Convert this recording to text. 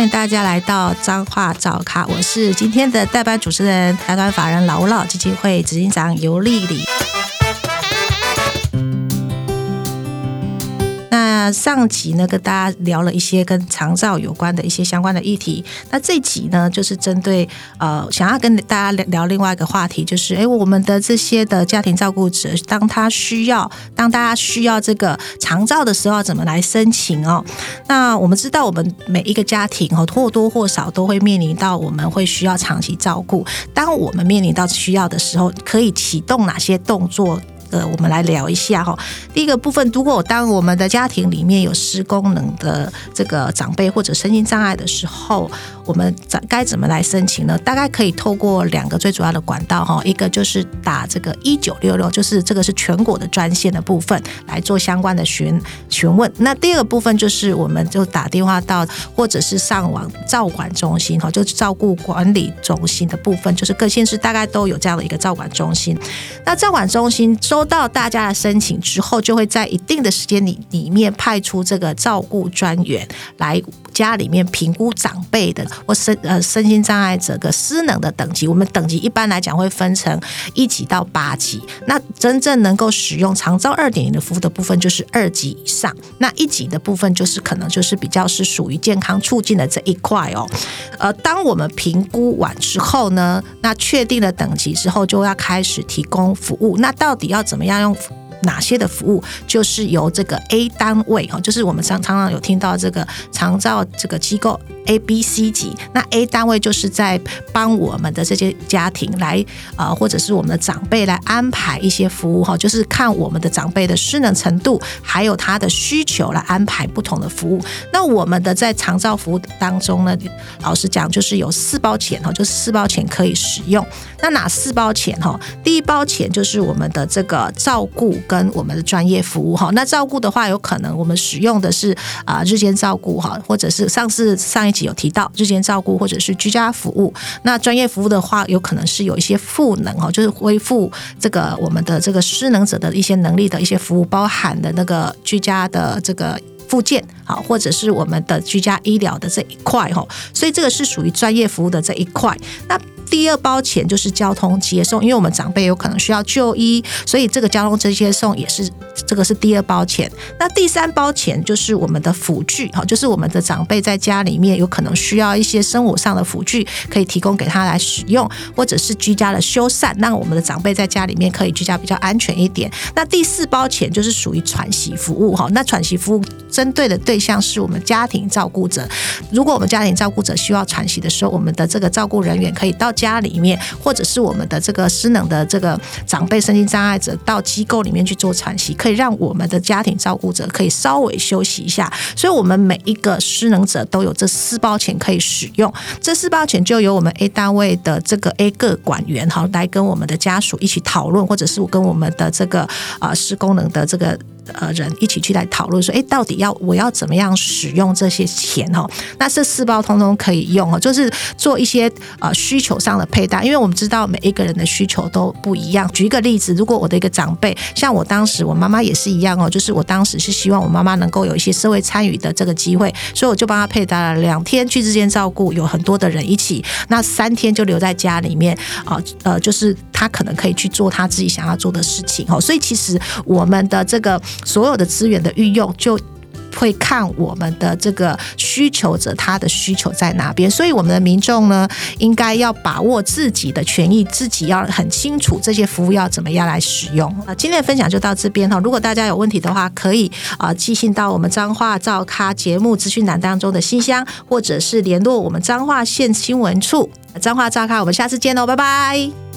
欢迎大家来到彰话早咖，我是今天的代班主持人，台湾法人老吾老基金会执行长尤丽丽。上集呢，跟大家聊了一些跟长照有关的一些相关的议题。那这集呢，就是针对呃，想要跟大家聊聊另外一个话题，就是哎，我们的这些的家庭照顾者，当他需要，当大家需要这个长照的时候，怎么来申请哦？那我们知道，我们每一个家庭哦，或多或少都会面临到我们会需要长期照顾。当我们面临到需要的时候，可以启动哪些动作？呃，我们来聊一下哈。第一个部分，如果当我们的家庭里面有失功能的这个长辈或者身心障碍的时候，我们怎该怎么来申请呢？大概可以透过两个最主要的管道哈，一个就是打这个一九六六，就是这个是全国的专线的部分来做相关的询询问。那第二个部分就是我们就打电话到或者是上网照管中心哈，就照顾管理中心的部分，就是各县市大概都有这样的一个照管中心。那照管中心收到大家的申请之后，就会在一定的时间里里面派出这个照顾专员来家里面评估长辈的或身呃身心障碍者的失能的等级。我们等级一般来讲会分成一级到八级。那真正能够使用长照二点零的服务的部分就是二级以上。那一级的部分就是可能就是比较是属于健康促进的这一块哦。呃，当我们评估完之后呢，那确定了等级之后，就要开始提供服务。那到底要怎么样用哪些的服务？就是由这个 A 单位哈，就是我们常常常有听到这个长照这个机构。A、B、C 级，那 A 单位就是在帮我们的这些家庭来，呃，或者是我们的长辈来安排一些服务哈，就是看我们的长辈的失能程度，还有他的需求来安排不同的服务。那我们的在长照服务当中呢，老实讲就是有四包钱哈，就是四包钱可以使用。那哪四包钱哈？第一包钱就是我们的这个照顾跟我们的专业服务哈。那照顾的话，有可能我们使用的是啊日间照顾哈，或者是上次上集。有提到日间照顾或者是居家服务，那专业服务的话，有可能是有一些赋能哦，就是恢复这个我们的这个失能者的一些能力的一些服务，包含的那个居家的这个附件，好，或者是我们的居家医疗的这一块哈，所以这个是属于专业服务的这一块。那第二包钱就是交通接送，因为我们长辈有可能需要就医，所以这个交通接送也是这个是第二包钱。那第三包钱就是我们的辅具，哈，就是我们的长辈在家里面有可能需要一些生活上的辅具，可以提供给他来使用，或者是居家的修缮，让我们的长辈在家里面可以居家比较安全一点。那第四包钱就是属于喘息服务，哈，那喘息服务针对的对象是我们家庭照顾者。如果我们家庭照顾者需要喘息的时候，我们的这个照顾人员可以到家里面，或者是我们的这个失能的这个长辈身心障碍者到机构里面去做喘息，可以让我们的家庭照顾者可以稍微休息一下。所以，我们每一个失能者都有这四包钱可以使用。这四包钱就由我们 A 单位的这个 A 个管员哈来跟我们的家属一起讨论，或者是我跟我们的这个啊失功能的这个。呃，人一起去来讨论说，哎，到底要我要怎么样使用这些钱哈？那这四包通通可以用哦，就是做一些呃需求上的配搭，因为我们知道每一个人的需求都不一样。举一个例子，如果我的一个长辈，像我当时我妈妈也是一样哦，就是我当时是希望我妈妈能够有一些社会参与的这个机会，所以我就帮她配搭了两天去日间照顾，有很多的人一起，那三天就留在家里面啊，呃，就是他可能可以去做他自己想要做的事情哦。所以其实我们的这个。所有的资源的运用，就会看我们的这个需求者他的需求在哪边，所以我们的民众呢，应该要把握自己的权益，自己要很清楚这些服务要怎么样来使用。啊，今天的分享就到这边哈，如果大家有问题的话，可以啊寄信到我们彰化照咖节目资讯栏当中的信箱，或者是联络我们彰化县新闻处彰化照咖，我们下次见喽，拜拜。